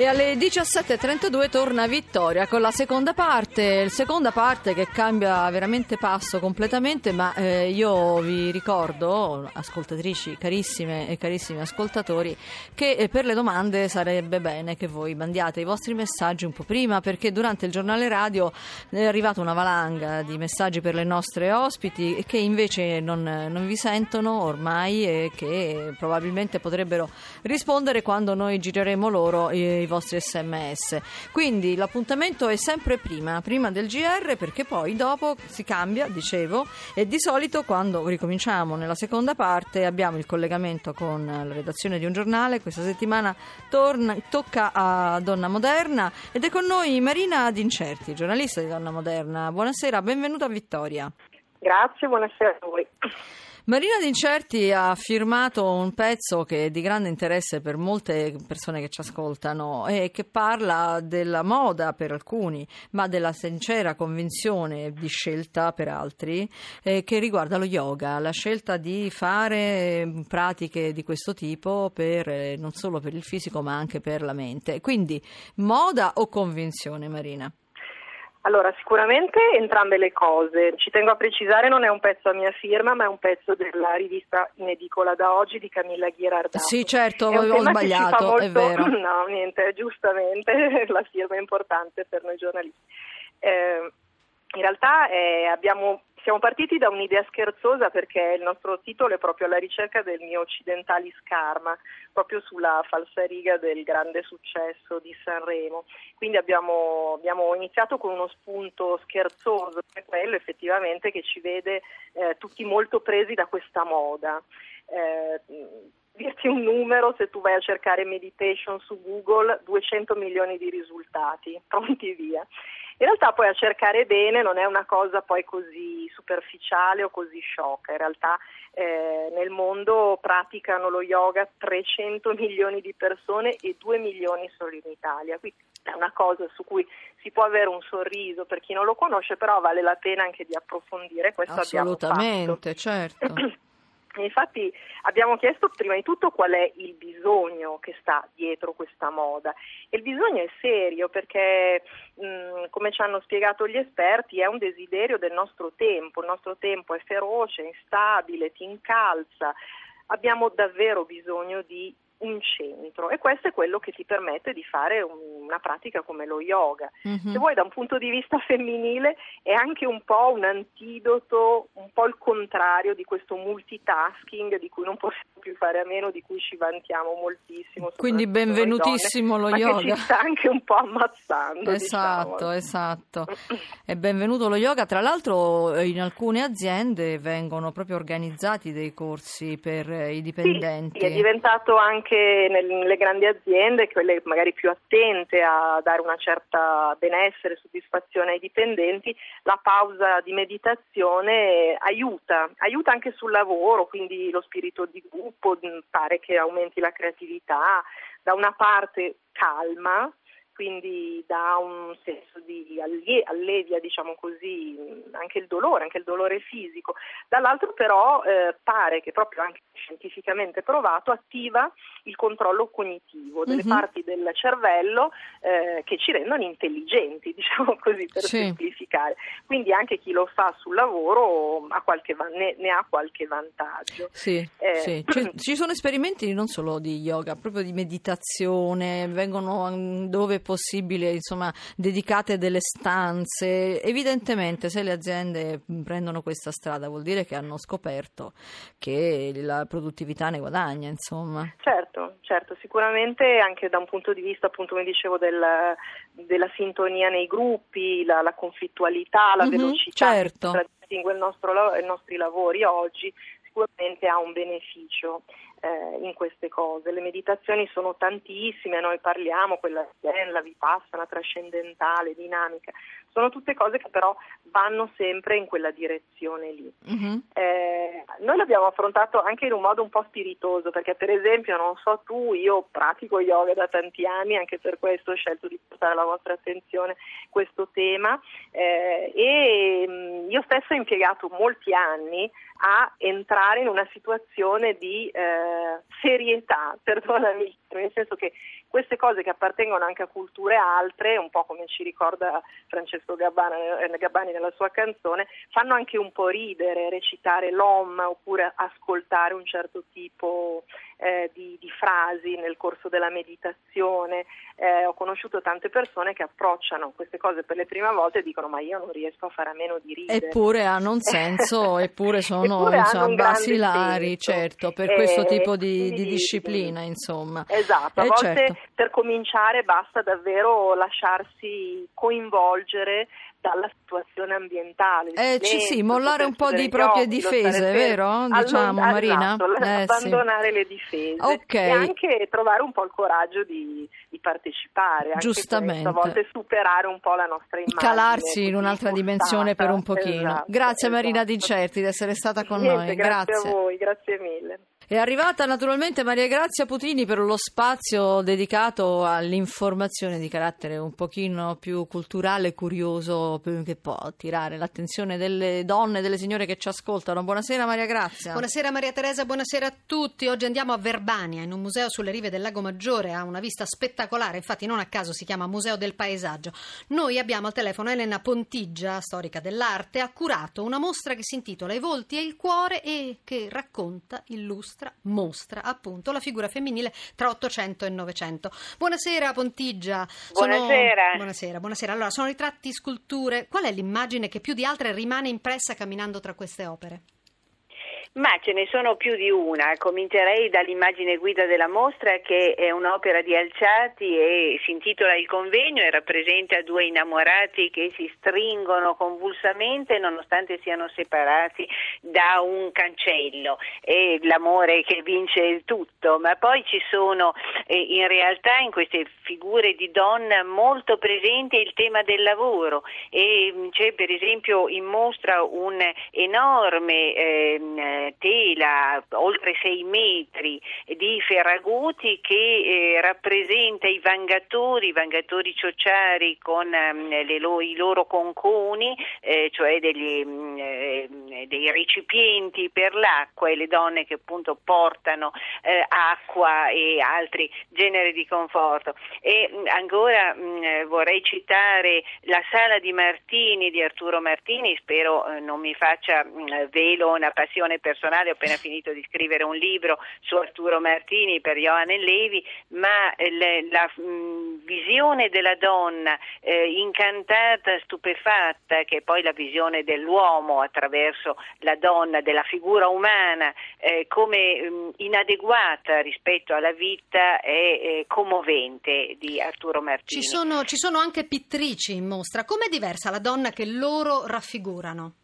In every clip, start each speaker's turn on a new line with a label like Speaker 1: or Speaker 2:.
Speaker 1: E alle 17.32 torna Vittoria con la seconda parte, seconda parte che cambia veramente passo completamente, ma eh, io vi ricordo, ascoltatrici carissime e carissimi ascoltatori, che eh, per le domande sarebbe bene che voi mandiate i vostri messaggi un po' prima, perché durante il giornale radio è arrivata una valanga di messaggi per le nostre ospiti che invece non, non vi sentono ormai e che probabilmente potrebbero rispondere quando noi gireremo loro i vostri sms. Quindi l'appuntamento è sempre prima, prima del GR, perché poi dopo si cambia, dicevo, e di solito quando ricominciamo nella seconda parte abbiamo il collegamento con la redazione di un giornale. Questa settimana torna, tocca a Donna Moderna ed è con noi Marina Dincerti, giornalista di Donna Moderna. Buonasera, benvenuta Vittoria.
Speaker 2: Grazie, buonasera a voi.
Speaker 1: Marina D'Incerti ha firmato un pezzo che è di grande interesse per molte persone che ci ascoltano e che parla della moda per alcuni, ma della sincera convinzione di scelta per altri, eh, che riguarda lo yoga, la scelta di fare pratiche di questo tipo per, eh, non solo per il fisico ma anche per la mente. Quindi moda o convinzione, Marina?
Speaker 2: Allora, sicuramente entrambe le cose. Ci tengo a precisare, non è un pezzo a mia firma, ma è un pezzo della rivista in edicola da oggi di Camilla Ghirardato.
Speaker 1: Sì, certo, ho sbagliato, molto... è vero.
Speaker 2: No, niente, giustamente la firma è importante per noi giornalisti. Eh, in realtà eh, abbiamo siamo partiti da un'idea scherzosa perché il nostro titolo è proprio alla ricerca del mio occidentali scarma, proprio sulla falsariga del grande successo di Sanremo. Quindi abbiamo, abbiamo iniziato con uno spunto scherzoso, che è quello effettivamente che ci vede eh, tutti molto presi da questa moda. Eh, dirti un numero, se tu vai a cercare meditation su Google, 200 milioni di risultati, pronti via. In realtà poi a cercare bene non è una cosa poi così superficiale o così sciocca, in realtà eh, nel mondo praticano lo yoga 300 milioni di persone e 2 milioni solo in Italia, quindi è una cosa su cui si può avere un sorriso per chi non lo conosce, però vale la pena anche di approfondire, questo
Speaker 1: Assolutamente, certo.
Speaker 2: Infatti abbiamo chiesto prima di tutto qual è il bisogno che sta dietro questa moda. E il bisogno è serio perché mh, come ci hanno spiegato gli esperti è un desiderio del nostro tempo, il nostro tempo è feroce, instabile, ti incalza, abbiamo davvero bisogno di un centro e questo è quello che ti permette di fare una pratica come lo yoga. Mm-hmm. Se vuoi da un punto di vista femminile è anche un po' un antidoto, un po' il contrario di questo multitasking di cui non possiamo più fare a meno, di cui ci vantiamo moltissimo.
Speaker 1: Quindi benvenutissimo
Speaker 2: donne,
Speaker 1: lo yoga.
Speaker 2: che ci sta anche un po' ammazzando.
Speaker 1: Esatto,
Speaker 2: diciamo.
Speaker 1: esatto. E benvenuto lo yoga. Tra l'altro in alcune aziende vengono proprio organizzati dei corsi per i dipendenti.
Speaker 2: Sì, è diventato anche anche nelle grandi aziende, quelle magari più attente a dare una certa benessere e soddisfazione ai dipendenti, la pausa di meditazione aiuta, aiuta anche sul lavoro, quindi lo spirito di gruppo pare che aumenti la creatività, da una parte calma, quindi dà un senso di allie- allevia, diciamo così, anche il dolore, anche il dolore fisico. Dall'altro però eh, pare che proprio anche scientificamente provato attiva il controllo cognitivo delle mm-hmm. parti del cervello eh, che ci rendono intelligenti, diciamo così per sì. semplificare. Quindi anche chi lo fa sul lavoro ha qualche, ne, ne, ha qualche vantaggio.
Speaker 1: Sì, eh, sì. Cioè, ci sono esperimenti non solo di yoga, proprio di meditazione, vengono dove possibile, insomma, dedicate delle stanze. Evidentemente se le aziende prendono questa strada vuol dire che hanno scoperto che la produttività ne guadagna, insomma.
Speaker 2: Certo, certo, sicuramente anche da un punto di vista, appunto, come dicevo, del, della sintonia nei gruppi, la, la conflittualità, la mm-hmm, velocità
Speaker 1: certo.
Speaker 2: che distingue il nostro, i nostri lavori oggi, sicuramente ha un beneficio eh, in queste cose. Le meditazioni sono tantissime, noi parliamo, quella zen, la vipassana, trascendentale, dinamica, sono tutte cose che però vanno sempre in quella direzione lì.
Speaker 1: Mhm.
Speaker 2: Eh, noi l'abbiamo affrontato anche in un modo un po' spiritoso, perché per esempio, non so tu, io pratico yoga da tanti anni, anche per questo ho scelto di portare alla vostra attenzione questo tema eh, e mh, io stesso ho impiegato molti anni a entrare in una situazione di eh, serietà, perdonami, nel senso che queste cose che appartengono anche a culture altre, un po' come ci ricorda Francesco eh, Gabbani nella sua canzone, fanno anche un po' ridere recitare l'om oppure ascoltare un certo tipo eh, di, di frasi nel corso della meditazione. Eh, ho conosciuto tante persone che approcciano queste cose per le prime volte e dicono ma io non riesco a fare a meno di ridere.
Speaker 1: Eppure hanno un senso, eppure sono
Speaker 2: Eppure
Speaker 1: insomma, basilari,
Speaker 2: senso.
Speaker 1: certo, per
Speaker 2: Eh,
Speaker 1: questo tipo di, di
Speaker 2: quindi-
Speaker 1: disciplina, insomma.
Speaker 2: Esatto, a
Speaker 1: Eh,
Speaker 2: volte
Speaker 1: certo.
Speaker 2: per cominciare basta davvero lasciarsi coinvolgere dalla situazione ambientale.
Speaker 1: Eh,
Speaker 2: silenzio,
Speaker 1: sì, mollare un po' di proprie difese,
Speaker 2: fermi.
Speaker 1: vero? Diciamo,
Speaker 2: esatto,
Speaker 1: Marina? Eh, sì.
Speaker 2: abbandonare le difese
Speaker 1: Ok.
Speaker 2: e anche trovare un po' il coraggio di, di partecipare, anche
Speaker 1: Giustamente.
Speaker 2: a volte superare un po' la nostra immagine.
Speaker 1: Calarsi in un'altra dimensione per un pochino.
Speaker 2: Esatto,
Speaker 1: Grazie Marina
Speaker 2: esatto.
Speaker 1: Di Certi di essere stata con
Speaker 2: Niente,
Speaker 1: noi.
Speaker 2: grazie a voi, grazie mille.
Speaker 1: È arrivata naturalmente Maria Grazia Putini per lo spazio dedicato all'informazione di carattere un pochino più culturale curioso che può attirare l'attenzione delle donne e delle signore che ci ascoltano. Buonasera Maria Grazia.
Speaker 3: Buonasera Maria Teresa, buonasera a tutti. Oggi andiamo a Verbania, in un museo sulle rive del Lago Maggiore, ha una vista spettacolare, infatti non a caso si chiama Museo del Paesaggio. Noi abbiamo al telefono Elena Pontigia, storica dell'arte, ha curato una mostra che si intitola I volti e il cuore e che racconta, illustra, mostra appunto la figura femminile tra 800 e 900. Buonasera Pontigia. Sono-
Speaker 4: Buonasera.
Speaker 3: Buonasera, buonasera. Allora, sono ritratti, sculture. Qual è l'immagine che più di altre rimane impressa camminando tra queste opere?
Speaker 4: Ma ce ne sono più di una. Comincerei dall'immagine guida della mostra che è un'opera di Alciati e si intitola Il convegno e rappresenta due innamorati che si stringono convulsamente nonostante siano separati da un cancello. È l'amore che vince il tutto, ma poi ci sono eh, in realtà in queste figure di donna molto presente il tema del lavoro e mh, c'è per esempio in mostra un enorme ehm, eh, tela oltre sei metri di Ferraguti che eh, rappresenta i vangatori, i vangatori ciociari con ehm, le lo- i loro conconi, eh, cioè degli, mh, eh, dei recipienti per l'acqua e le donne che appunto portano eh, acqua e altri generi di conforto. E mh, ancora mh, eh, vorrei citare la sala di Martini di Arturo Martini, spero eh, non mi faccia mh, velo una passione personale, ho appena finito di scrivere un libro su Arturo Martini per Johann Levi, ma eh, le- la mh, visione della donna eh, incantata, stupefatta, che è poi la visione dell'uomo attraverso la donna, della figura umana, eh, come mh, inadeguata rispetto alla vita è eh, commovente di Arturo Martini.
Speaker 3: Ci sono, ci sono anche pittrici in mostra. Com'è diversa la donna che loro raffigurano?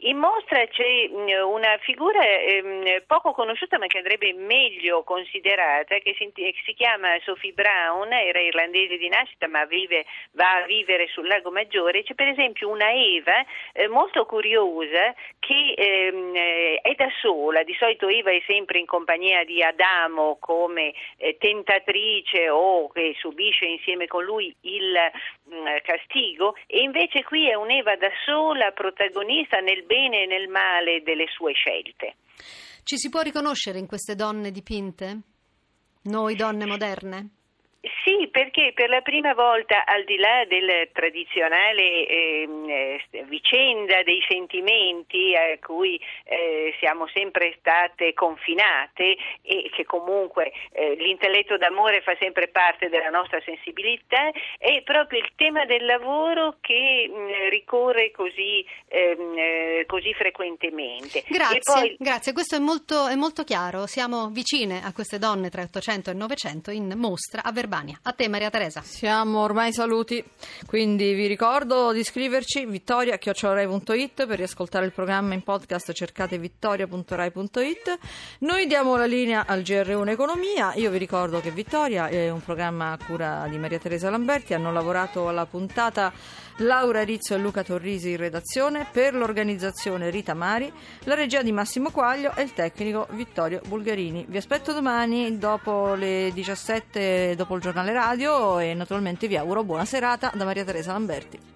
Speaker 4: In mostra c'è mh, una figura ehm, poco conosciuta ma che andrebbe meglio considerata che si, chiama Sophie Brown, era irlandese di nascita ma vive, va a vivere sul Lago Maggiore. C'è per esempio una Eva eh, molto curiosa che ehm, eh, è da sola, di solito Eva è sempre in compagnia di Adamo come eh, tentatrice o che subisce insieme con lui il mh, castigo e invece qui è un'Eva da sola protagonista nel bene e nel male delle sue scelte.
Speaker 3: Ci si può riconoscere in queste donne dipinte? Noi donne moderne?
Speaker 4: Sì, perché per la prima volta, al di là del tradizionale ehm, eh, vicenda dei sentimenti a cui eh, siamo sempre state confinate e che comunque eh, l'intelletto d'amore fa sempre parte della nostra sensibilità, è proprio il tema del lavoro che mh, ricorre così, ehm, eh, così frequentemente.
Speaker 3: Grazie,
Speaker 4: poi-
Speaker 3: grazie. questo è molto, è molto chiaro. Siamo vicine a queste donne tra 800 e 900 in mostra a Verbania. A te Maria Teresa.
Speaker 1: Siamo ormai saluti, quindi vi ricordo di iscriverci vittoria.rai.it per riascoltare il programma in podcast cercate vittoria.rai.it. Noi diamo la linea al GR1 Economia, io vi ricordo che Vittoria è un programma a cura di Maria Teresa Lamberti, hanno lavorato alla puntata Laura Rizzo e Luca Torrisi in redazione, per l'organizzazione Rita Mari, la regia di Massimo Quaglio e il tecnico Vittorio Bulgarini. Vi aspetto domani dopo le 17, dopo il giornale radio e naturalmente vi auguro buona serata da Maria Teresa Lamberti.